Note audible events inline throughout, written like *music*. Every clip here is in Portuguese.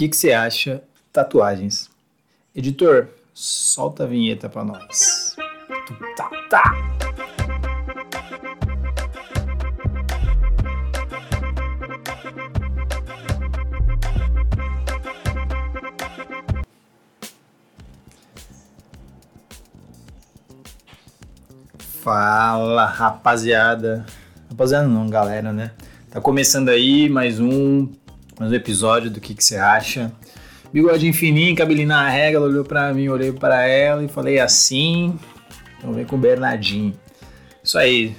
que, que você acha tatuagens? Editor, solta a vinheta pra nós. Tá, tá. Fala, rapaziada. Rapaziada não, galera, né? Tá começando aí mais um, mais um episódio do que, que você acha. Bigode fininho, cabelinho na regra, olhou pra mim, olhei para ela e falei assim. Então vem com o Bernardinho. Isso aí,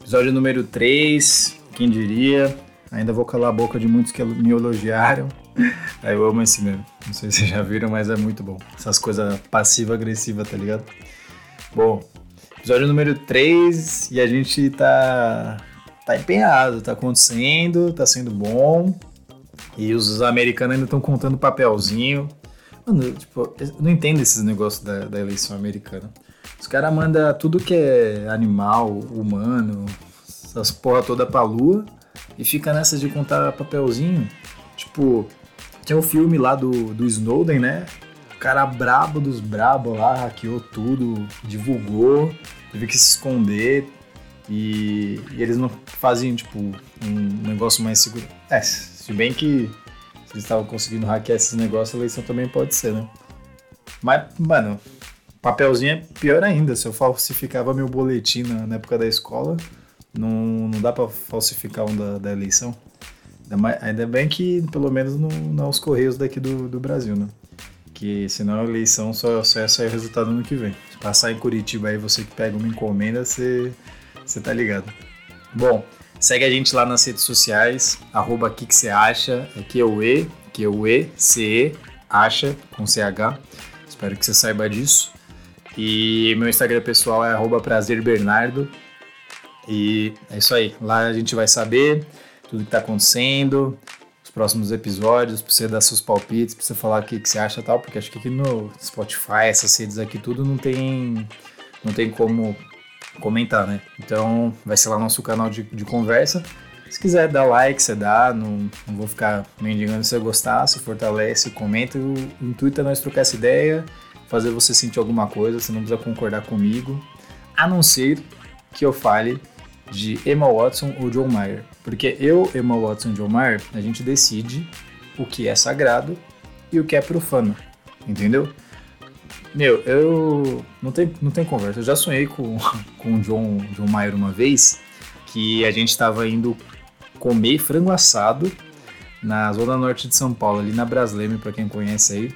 episódio número 3, quem diria. Ainda vou calar a boca de muitos que me elogiaram. *laughs* Aí eu amo esse mesmo. Não sei se vocês já viram, mas é muito bom. Essas coisas passiva-agressiva, tá ligado? Bom, episódio número 3 e a gente tá tá empenhado, tá acontecendo, tá sendo bom. E os americanos ainda estão contando papelzinho. Mano, tipo, eu não entendo esses negócios da, da eleição americana. Os caras mandam tudo que é animal, humano, essas porra toda pra lua e fica nessa de contar papelzinho. Tipo, tinha um filme lá do, do Snowden, né? O cara brabo dos brabo lá, hackeou tudo, divulgou, teve que se esconder, e, e, eles não fazem, tipo, um negócio mais seguro. É, se bem que se eles estavam conseguindo hackear esses negócios, a eleição também pode ser, né? Mas, mano, papelzinho é pior ainda. Se eu falsificava meu boletim na, na época da escola, não, não dá pra falsificar um da, da eleição. Ainda, mais, ainda, bem que pelo menos não, não os correios daqui do, do Brasil, né? Que senão a eleição só, só é sair o resultado no que vem. Se passar em Curitiba aí, você que pega uma encomenda, você você tá ligado. Bom, segue a gente lá nas redes sociais, arroba que que você acha, que é o E, que é o E, C, E, acha, com CH. Espero que você saiba disso. E meu Instagram pessoal é arroba prazerbernardo. E é isso aí, lá a gente vai saber tudo que tá acontecendo, os próximos episódios, pra você dar seus palpites, pra você falar o que, que você acha e tal, porque acho que aqui no Spotify, essas redes aqui, tudo não tem, não tem como comentar, né? Então vai ser lá nosso canal de, de conversa. Se quiser dar like, você dá, não, não vou ficar mendigando se você gostar, se fortalece, comenta. O intuito é nós trocar essa ideia, fazer você sentir alguma coisa, você não precisa concordar comigo, a não ser que eu fale de Emma Watson ou John Mayer. Porque eu, Emma Watson e John Mayer, a gente decide o que é sagrado e o que é profano, entendeu? Meu, eu. Não tem, não tem conversa. Eu já sonhei com, *laughs* com o John, John uma vez que a gente estava indo comer frango assado na zona norte de São Paulo, ali na Brasleme, para quem conhece aí.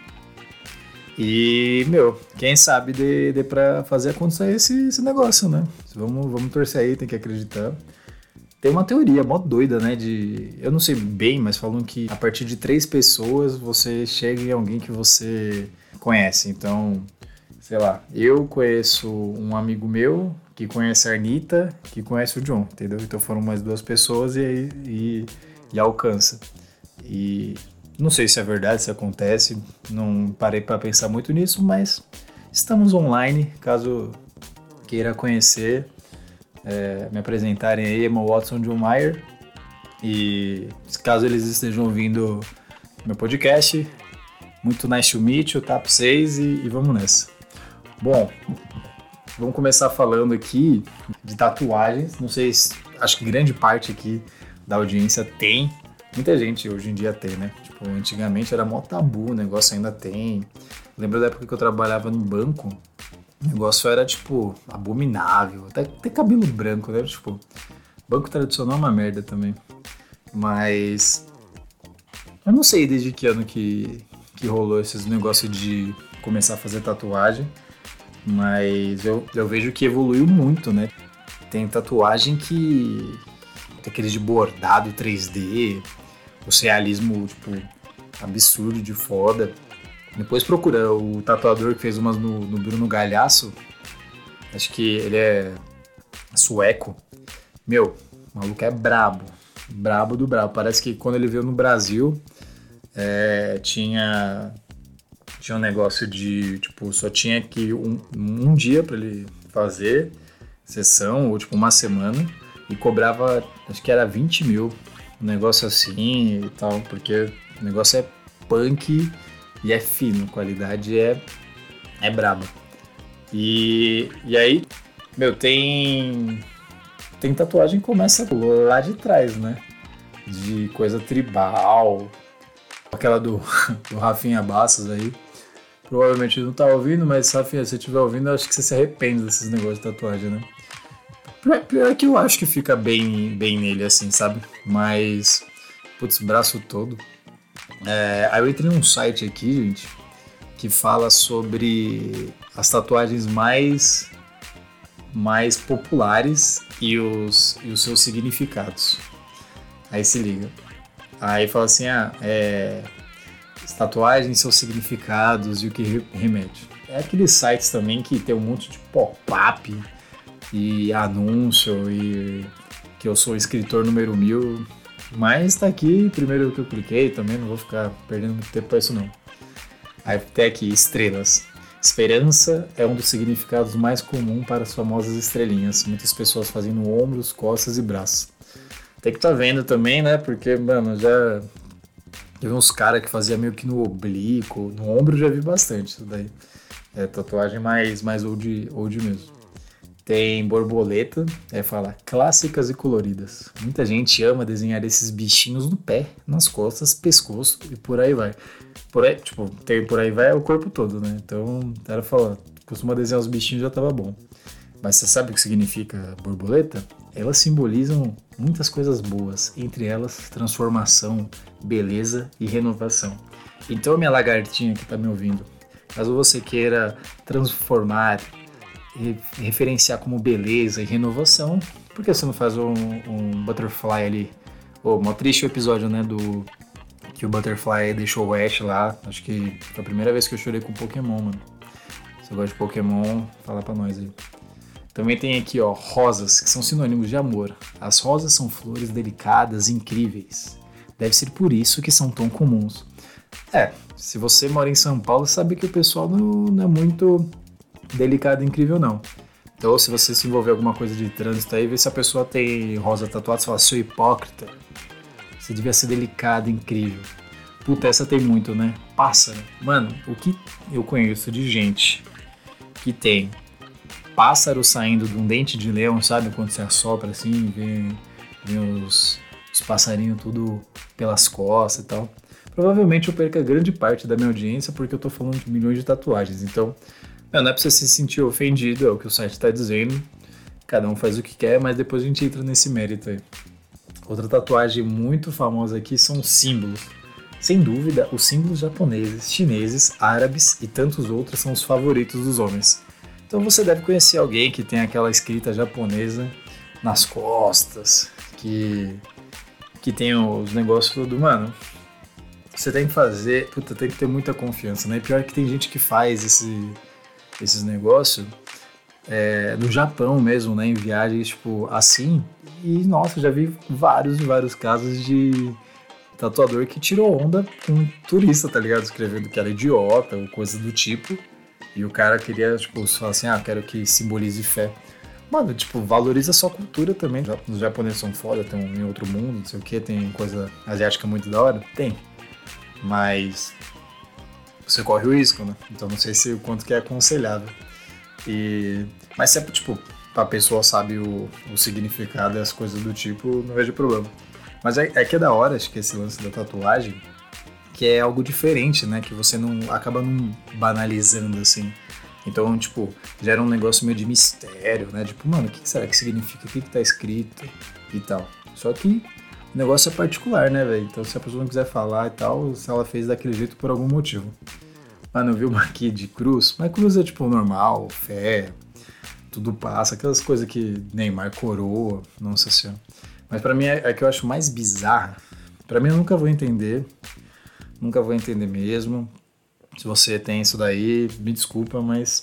E, meu, quem sabe dê, dê pra fazer acontecer esse, esse negócio, né? Vamos, vamos torcer aí, tem que acreditar. Tem uma teoria mó doida, né? De. Eu não sei bem, mas falam que a partir de três pessoas você chega em alguém que você conhece. Então, sei lá, eu conheço um amigo meu que conhece a Anitta, que conhece o John, entendeu? Então foram mais duas pessoas e, e, e alcança. E não sei se é verdade, se acontece, não parei para pensar muito nisso, mas estamos online, caso queira conhecer, é, me apresentarem aí, Emma Watson John Mayer. E caso eles estejam ouvindo meu podcast, muito nice to meet you, pra vocês e, e vamos nessa. Bom, vamos começar falando aqui de tatuagens. Não sei se. Acho que grande parte aqui da audiência tem. Muita gente hoje em dia tem, né? Tipo, antigamente era mó tabu, o negócio ainda tem. Lembro da época que eu trabalhava no banco, o negócio era, tipo, abominável. Até ter cabelo branco, né? Tipo, banco tradicional é uma merda também. Mas. Eu não sei desde que ano que, que rolou esses negócios de começar a fazer tatuagem, mas eu, eu vejo que evoluiu muito, né? Tem tatuagem que. tem aqueles de bordado 3D, o realismo, tipo, absurdo de foda. Depois procura o tatuador que fez umas no, no Bruno Galhaço. Acho que ele é sueco. Meu, o maluco é brabo. Brabo do brabo. Parece que quando ele veio no Brasil, é, tinha tinha um negócio de tipo só tinha que um, um dia para ele fazer sessão ou tipo uma semana e cobrava acho que era 20 mil um negócio assim e tal porque o negócio é punk e é fino, qualidade é, é braba. E, e aí, meu, tem. Tem tatuagem que começa lá de trás, né? De coisa tribal. Aquela do, *laughs* do Rafinha Bassos aí. Provavelmente não tá ouvindo, mas Rafinha, se você estiver ouvindo, eu acho que você se arrepende desses negócios de tatuagem, né? Pior que eu acho que fica bem, bem nele, assim, sabe? Mas, putz, braço todo. É, aí eu entrei num site aqui, gente, que fala sobre as tatuagens mais, mais populares e os, e os seus significados. Aí se liga. Aí fala assim, ah, é, tatuagens, seus significados e o que remete. É aqueles sites também que tem um monte de pop-up e anúncio e que eu sou escritor número mil. Mas tá aqui, primeiro que eu cliquei também, não vou ficar perdendo muito tempo pra isso não. Aí tem aqui, estrelas. Esperança é um dos significados mais comuns para as famosas estrelinhas. Muitas pessoas fazem no ombros, costas e braços. Tem que tá vendo também, né? Porque, mano, já. Eu vi uns caras que fazia meio que no oblíquo, no ombro já vi bastante isso daí. É tatuagem mais, mais old, old mesmo. Tem borboleta, é falar clássicas e coloridas. Muita gente ama desenhar esses bichinhos no pé, nas costas, pescoço e por aí vai. Por aí, tipo, tem por aí vai é o corpo todo, né? Então, era falar, costuma desenhar os bichinhos já tava bom. Mas você sabe o que significa borboleta? Elas simbolizam muitas coisas boas, entre elas transformação, beleza e renovação. Então, minha lagartinha que tá me ouvindo, caso você queira transformar, referenciar como beleza e renovação, por que você não faz um, um butterfly ali? Oh, mó triste o episódio, né, do que o Butterfly deixou o Ash lá. Acho que foi a primeira vez que eu chorei com Pokémon, mano. Se você gosta de Pokémon, fala pra nós aí. Também tem aqui, ó, rosas, que são sinônimos de amor. As rosas são flores delicadas incríveis. Deve ser por isso que são tão comuns. É, se você mora em São Paulo, sabe que o pessoal não, não é muito delicado e incrível, não. Então, se você se envolver alguma coisa de trânsito aí, vê se a pessoa tem rosa tatuada, você fala, seu hipócrita. Você devia ser delicado, incrível. Puta, essa tem muito, né? Pássaro. Mano, o que eu conheço de gente que tem pássaro saindo de um dente de leão, sabe? Quando você assopra assim, vê, vê os, os passarinhos tudo pelas costas e tal. Provavelmente eu perca grande parte da minha audiência porque eu tô falando de milhões de tatuagens. Então, não é pra você se sentir ofendido, é o que o site tá dizendo. Cada um faz o que quer, mas depois a gente entra nesse mérito aí. Outra tatuagem muito famosa aqui são símbolos. Sem dúvida, os símbolos japoneses, chineses, árabes e tantos outros são os favoritos dos homens. Então você deve conhecer alguém que tem aquela escrita japonesa nas costas, que que tem os negócios do mano, você tem que fazer, puta, tem que ter muita confiança, né? Pior que tem gente que faz esse, esses negócios é, no Japão mesmo, né? Em viagens, tipo, assim. E, nossa, já vi vários e vários casos de tatuador que tirou onda com um turista, tá ligado? Escrevendo que era idiota ou coisa do tipo. E o cara queria, tipo, falar assim, ah, quero que simbolize fé. Mano, tipo, valoriza a sua cultura também. Os japoneses são foda, tem em outro mundo, não sei o que, tem coisa asiática muito da hora. Tem. Mas você corre o risco, né? Então não sei se o quanto que é aconselhável. E mas sempre tipo a pessoa sabe o, o significado e as coisas do tipo, não vejo problema. Mas é, é que é da hora, acho que esse lance da tatuagem, que é algo diferente, né? Que você não acaba não banalizando assim. Então, tipo, gera um negócio meio de mistério, né? Tipo, mano, o que será que significa? O que, que tá escrito e tal. Só que o negócio é particular, né, velho? Então, se a pessoa não quiser falar e tal, se ela fez daquele jeito por algum motivo. Mano, eu vi uma aqui de cruz, mas cruz é tipo normal, fé, tudo passa, aquelas coisas que Neymar coroa, nossa senhora. Mas para mim é, é que eu acho mais bizarra. Para mim eu nunca vou entender, nunca vou entender mesmo. Se você tem isso daí, me desculpa, mas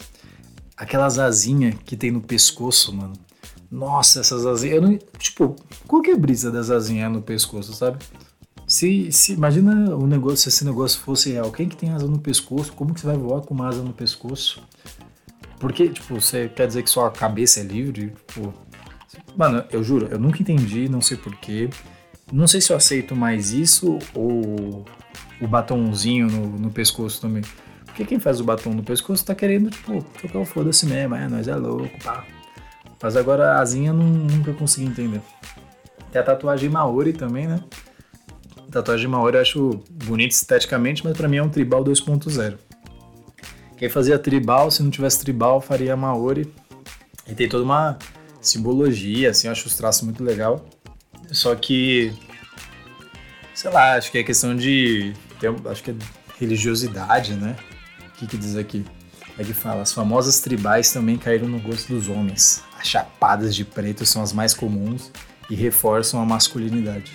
aquelas asinhas que tem no pescoço, mano. Nossa, essas asinhas. Não, tipo, qual que é a brisa das asinhas no pescoço, sabe? Se, se imagina o negócio, se esse negócio fosse real, quem que tem asa no pescoço? Como que você vai voar com uma asa no pescoço? Porque, tipo, você quer dizer que sua cabeça é livre? Tipo, mano, eu juro, eu nunca entendi, não sei porquê. Não sei se eu aceito mais isso ou o batomzinho no, no pescoço também. Porque quem faz o batom no pescoço tá querendo, tipo, tocar o foda-se mesmo, é, nós é louco, pá. Mas agora a asinha não, nunca consegui entender. Tem a tatuagem Maori também, né? A tatuagem Maori eu acho bonita esteticamente, mas pra mim é um tribal 2.0. Quem fazia tribal, se não tivesse tribal, faria Maori. E tem toda uma simbologia, assim, eu acho os traços muito legal. Só que, sei lá, acho que é questão de, acho que é religiosidade, né? O que, que diz aqui? Que fala, as famosas tribais também caíram no gosto dos homens. As chapadas de preto são as mais comuns e reforçam a masculinidade.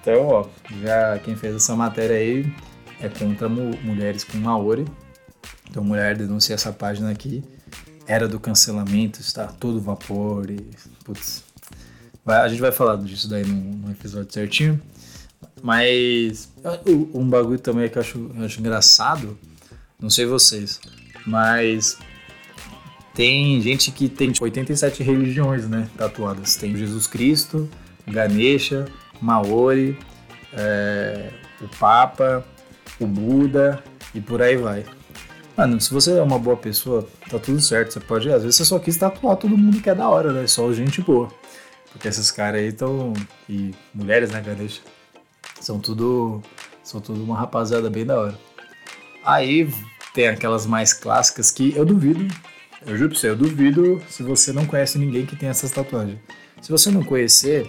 Então, ó, já quem fez essa matéria aí é contra mu mulheres com Maori. Então, mulher denuncia essa página aqui. Era do cancelamento, está todo vapor e. Putz. Vai, a gente vai falar disso daí no episódio certinho. Mas um bagulho também que eu acho, eu acho engraçado não sei vocês, mas tem gente que tem tipo, 87 religiões, né, tatuadas. Tem Jesus Cristo, Ganesha, Maori, é, o Papa, o Buda e por aí vai. Mano, se você é uma boa pessoa, tá tudo certo. Você pode, às vezes você só quis tatuar todo mundo que é da hora, né? Só gente boa. Porque esses caras aí estão. E mulheres, né, Ganesha? São tudo. São tudo uma rapaziada bem da hora. Aí tem aquelas mais clássicas que eu duvido, eu juro pra você, eu duvido se você não conhece ninguém que tem essas tatuagens. Se você não conhecer,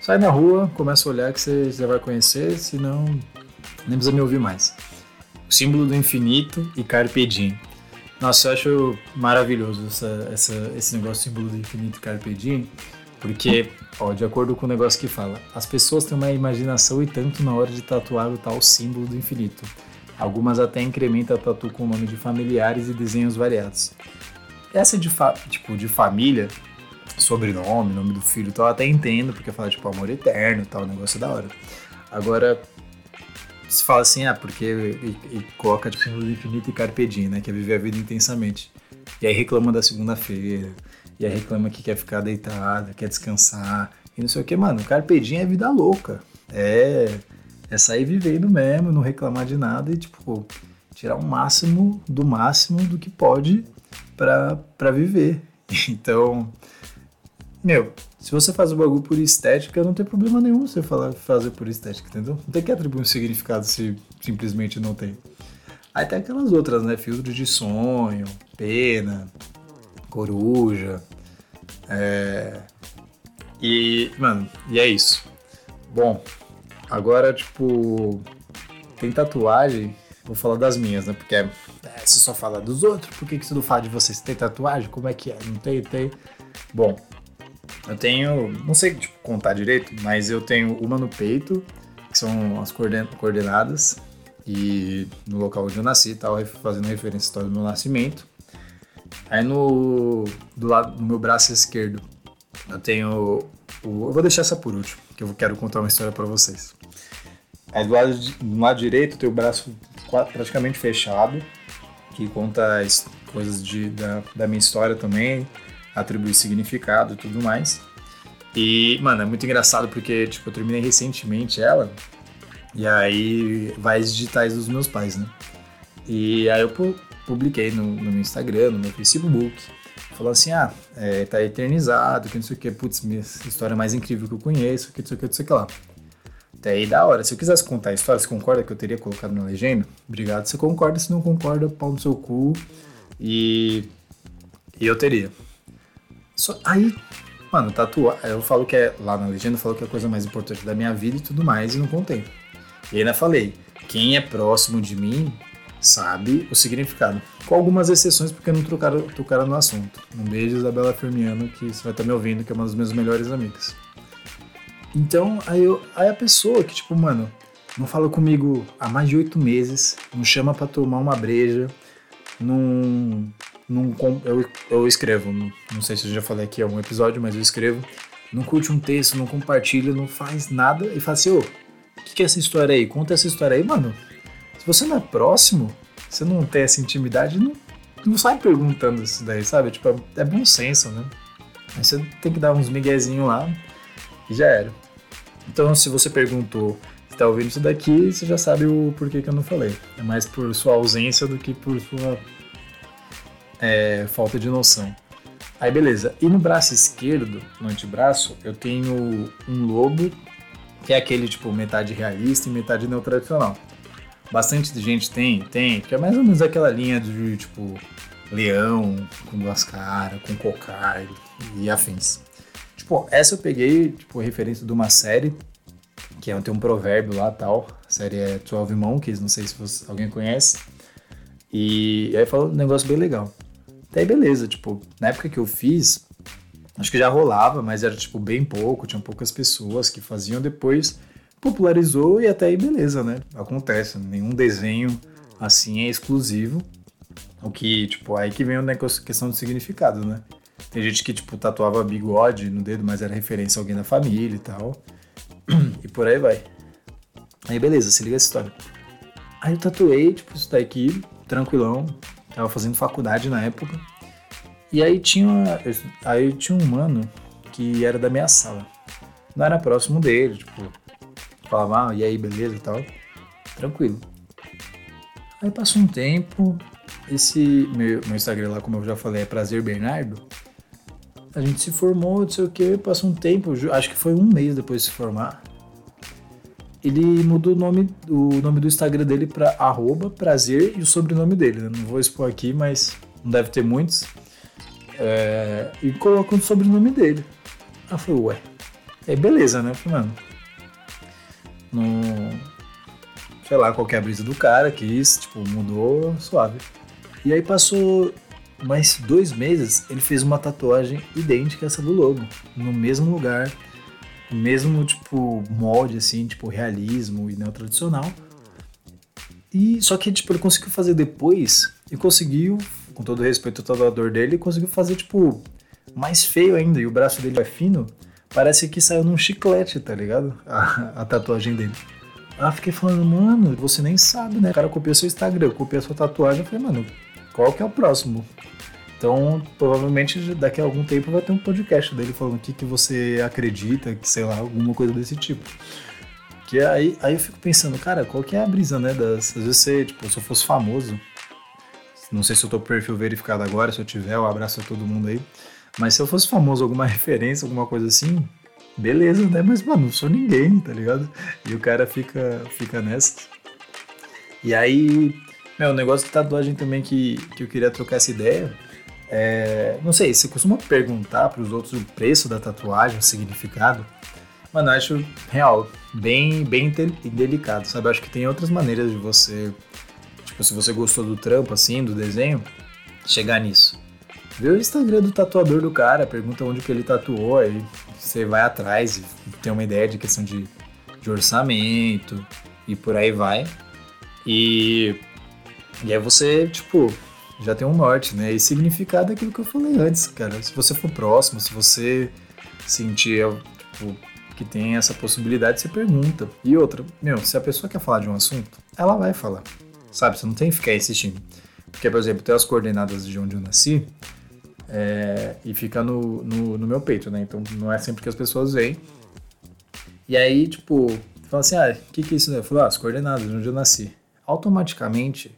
sai na rua, começa a olhar que você já vai conhecer, senão nem precisa me ouvir mais. O símbolo do infinito e Carpe Diem. Nossa, eu acho maravilhoso essa, essa, esse negócio símbolo do infinito e Carpe Diem, porque, ó, de acordo com o negócio que fala, as pessoas têm uma imaginação e tanto na hora de tatuar o tal símbolo do infinito. Algumas até incrementam a tatu com o nome de familiares e desenhos variados. Essa de, tipo, de família, sobrenome, nome do filho tal, até entendo, porque fala tipo amor eterno e tal, negócio é da hora. Agora, se fala assim, ah, porque. E, e coloca tipo símbolo infinito e carpe diem, né? Que é viver a vida intensamente. E aí reclama da segunda-feira, e aí reclama que quer ficar deitado, quer descansar, e não sei o que, mano. Carpe diem é vida louca. É é sair vivendo mesmo, não reclamar de nada e, tipo, tirar o máximo do máximo do que pode para viver. *laughs* Então, meu, se você faz o bagulho por estética, não tem problema nenhum você falar, fazer por estética, entendeu? Não tem que atribuir um significado se simplesmente não tem. Aí tem aquelas outras, né? Filtro de sonho, pena, coruja. É... E, mano, e é isso. Bom, Agora, tipo, tem tatuagem, vou falar das minhas, né? Porque é, você só fala dos outros, por que, que você não fala de você? Você tem tatuagem? Como é que é? Não tem? Tem. Bom, eu tenho, não sei tipo, contar direito, mas eu tenho uma no peito, que são as coordenadas, e no local onde eu nasci, tal, fazendo referência à história do meu nascimento. Aí no do lado do meu braço esquerdo, eu tenho o, eu vou deixar essa por último, que eu quero contar uma história para vocês. Aí do lado, do lado direito tem o braço praticamente fechado, que conta as coisas de, da, da minha história também, atribui significado e tudo mais. E, mano, é muito engraçado porque, tipo, eu terminei recentemente ela, e aí vai as digitais dos meus pais, né? E aí eu publiquei no, no meu Instagram, no meu Facebook, falou assim, ah, é, tá eternizado, que não sei o que, putz, minha história mais incrível que eu conheço, que não sei o que, não sei o que lá. Até aí da hora. Se eu quisesse contar a história, você concorda que eu teria colocado na legenda? Obrigado. Se concorda, se não concorda, pau no seu cu. E, e eu teria. Só, aí, mano, tatuar. Eu falo que é. Lá na legenda eu falo que é a coisa mais importante da minha vida e tudo mais, e não contei. E ainda falei: quem é próximo de mim sabe o significado. Com algumas exceções, porque não trocaram, trocaram no assunto. Um beijo, Isabela Firmiano, que você vai estar me ouvindo, que é uma das minhas melhores amigas. Então, aí, eu, aí a pessoa que, tipo, mano, não fala comigo há mais de oito meses, não chama para tomar uma breja, não. não eu, eu escrevo, não, não sei se eu já falei aqui em algum episódio, mas eu escrevo. Não curte um texto, não compartilha, não faz nada e fala assim: ô, o que, que é essa história aí? Conta essa história aí, mano. Se você não é próximo, você não tem essa intimidade, não, não sai perguntando isso daí, sabe? Tipo, é bom senso, né? Aí você tem que dar uns miguezinhos lá já era. Então, se você perguntou, tá ouvindo isso daqui, você já sabe o porquê que eu não falei. É mais por sua ausência do que por sua é, falta de noção. Aí beleza. E no braço esquerdo, no antebraço, eu tenho um lobo, que é aquele tipo metade realista e metade neotradicional. Bastante gente tem, tem, que é mais ou menos aquela linha de tipo leão com duas caras, com cocar e afins. Tipo, essa eu peguei, tipo, referência de uma série, que é, tem um provérbio lá tal. A série é 12 Monkeys, não sei se você, alguém conhece. E, aí falou um negócio bem legal. Até aí beleza, tipo, na época que eu fiz, acho que já rolava, mas era tipo bem pouco, tinham poucas pessoas que faziam, depois popularizou e até aí beleza, né? Acontece, nenhum desenho assim é exclusivo. O que, tipo, aí que vem a questão do significado, né? Tem gente que, tipo, tatuava bigode no dedo, mas era referência a alguém da família e tal. *clears throat* E por aí vai. Aí beleza, se liga essa história. Aí eu tatuei, tipo, isso daqui, tranquilão. Tava fazendo faculdade na época. E aí tinha, aí tinha um mano que era da minha sala. Não era próximo dele, tipo, falava, ah, e aí, beleza e tal. Tranquilo. Aí passou um tempo, esse meu, meu Instagram lá, como eu já falei, é Prazer Bernardo. A gente se formou, não sei o que, passou um tempo, acho que foi um mês depois de se formar. Ele mudou o nome, o nome do Instagram dele para arroba prazer e o sobrenome dele. Né? Não vou expor aqui, mas não deve ter muitos. É, e colocou o sobrenome dele. Eu falei, ué. Aí beleza, né? Eu falei, mano. Não. Sei lá qual é brisa do cara, quis, tipo, mudou suave. E aí passou mais dois meses, ele fez uma tatuagem idêntica a essa do lobo, no mesmo lugar, mesmo tipo molde assim, tipo realismo e neotradicional. E só que tipo ele conseguiu fazer depois e conseguiu, com todo respeito ao tatuador dele, conseguiu fazer tipo mais feio ainda. E o braço dele é fino, parece que saiu num chiclete, tá ligado? *laughs* A, a tatuagem dele. Eu fiquei falando, mano, você nem sabe, né? O cara copiou seu Instagram, copiou sua tatuagem. Eu falei, mano, qual que é o próximo? Então, provavelmente daqui a algum tempo vai ter um podcast dele falando o que, que você acredita, que sei lá, alguma coisa desse tipo. Que aí, aí eu fico pensando, cara, qual que é a brisa, né? Das, às vezes você, tipo, se eu fosse famoso, não sei se eu tô perfil verificado agora, se eu tiver, um abraço a todo mundo aí. Mas se eu fosse famoso, alguma *laughs* referência, alguma coisa assim, beleza, né? Mas, mano, não sou ninguém, tá ligado? E o cara fica, fica nessa. E aí, meu, o negócio de tatuagem também que, que eu queria trocar essa ideia. É, não sei, você costuma perguntar para os outros o preço da tatuagem, o significado? Mano, eu acho real, bem, bem delicado, sabe? Eu acho que tem outras maneiras de você, tipo, se você gostou do trampo, assim, do desenho, chegar nisso. Vê o Instagram do tatuador do cara, pergunta onde que ele tatuou, aí você vai atrás e tem uma ideia de questão de, de orçamento e por aí vai. E e aí você, tipo, já tem um norte, né? E significado é aquilo que eu falei antes, cara. Se você for próximo, se você sentir, tipo, que tem essa possibilidade, você pergunta. E outra, meu, se a pessoa quer falar de um assunto, ela vai falar. Sabe? Você não tem que ficar insistindo. Porque, por exemplo, tem as coordenadas de onde eu nasci é, e fica no, no, no, meu peito, né? Então não é sempre que as pessoas veem. E aí, tipo, fala assim: ah, o que, que é isso? Eu falo, ah, as coordenadas de onde eu nasci. Automaticamente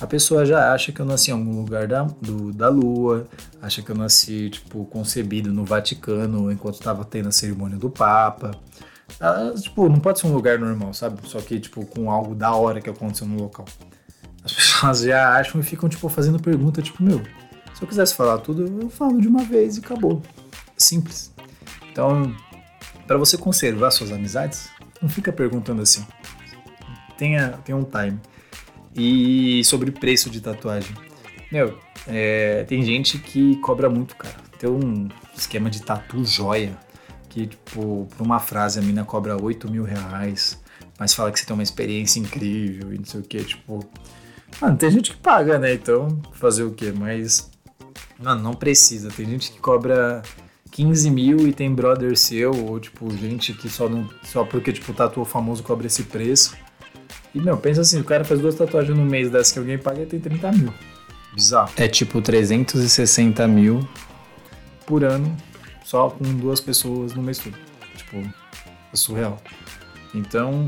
a pessoa já acha que eu nasci em algum lugar da, do, da Lua, acha que eu nasci, tipo, concebido no Vaticano enquanto estava tendo a cerimônia do Papa. Ah, tipo, não pode ser um lugar normal, sabe? Só que, tipo, com algo da hora que aconteceu no local. As *laughs* pessoas já acham e ficam, tipo, fazendo pergunta, tipo, meu, se eu quisesse falar tudo, eu falo de uma vez e acabou. Simples. Então, para você conservar suas amizades, não fica perguntando assim. Tenha, tenha um time. E sobre preço de tatuagem. Meu, é, tem gente que cobra muito, cara. Tem um esquema de tatu joia, que, tipo, por uma frase a mina cobra 8 mil reais, mas fala que você tem uma experiência incrível e não sei o que, tipo. Mano, tem gente que paga, né? Então, fazer o quê? Mas. Mano, não precisa. Tem gente que cobra 15 mil e tem brother seu, ou tipo, gente que só não. Só porque, tipo, o tatu famoso cobra esse preço. E, meu, pensa assim, o cara faz duas tatuagens no mês dessa que alguém paga e tem 30 mil. Bizarro. É tipo 360 mil por ano, só com duas pessoas no mês todo. Tipo, é surreal. Então,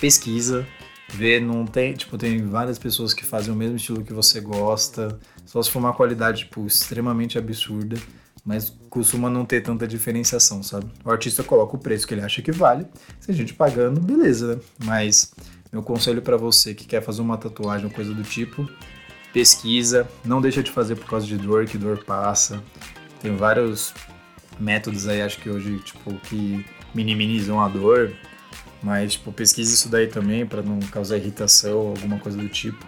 pesquisa, vê, não tem, tipo, tem várias pessoas que fazem o mesmo estilo que você gosta, só se for uma qualidade, tipo, extremamente absurda, mas costuma não ter tanta diferenciação, sabe? O artista coloca o preço que ele acha que vale, se a gente pagando, beleza, né? Mas meu conselho para você que quer fazer uma tatuagem ou coisa do tipo, pesquisa, não deixa de fazer por causa de dor, que dor passa. Tem vários métodos aí, acho que hoje, tipo, que minimizam a dor, mas, tipo, pesquise isso daí também para não causar irritação ou alguma coisa do tipo.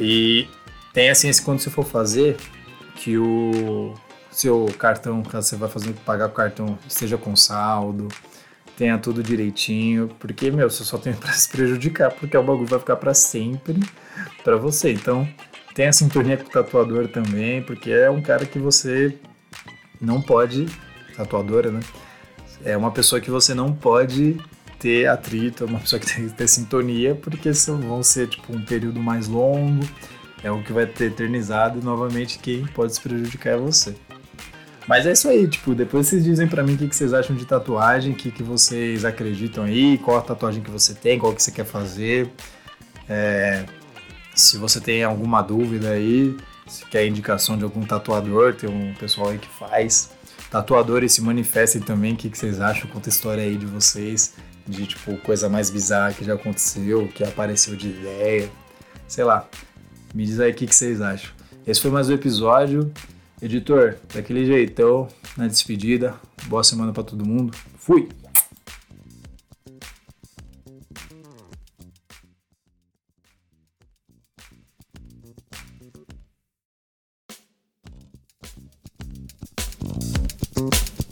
E tem assim, esse quando você for fazer, que o seu cartão, caso você vai fazer pagar o cartão, esteja com saldo, tenha tudo direitinho, porque, meu, você só tem *laughs* para se prejudicar, porque o bagulho vai ficar para sempre para você. Então, tenha sintonia com o tatuador também, porque é um cara que você não pode, tatuadora, né? É uma pessoa que você não pode ter atrito, é uma pessoa que *laughs* tem que ter sintonia, porque vão ser tipo um período mais longo, é o que vai ter eternizado e novamente quem pode se prejudicar é você. Mas é isso aí, tipo, depois vocês dizem para mim o que, que, vocês acham de tatuagem, o que, que vocês acreditam aí, qual a tatuagem que você tem, qual que você quer fazer. É, se você tem alguma dúvida aí, se quer indicação de algum tatuador, tem um pessoal aí que faz. Tatuadores se manifestem também, o que, que vocês acham, conta a história aí de vocês, de tipo, coisa mais bizarra que já aconteceu, que apareceu de ideia, sei lá. Me diz aí o que, que vocês acham. Esse foi mais um episódio. Editor, daquele jeitão, na despedida. Boa semana para todo mundo. Fui!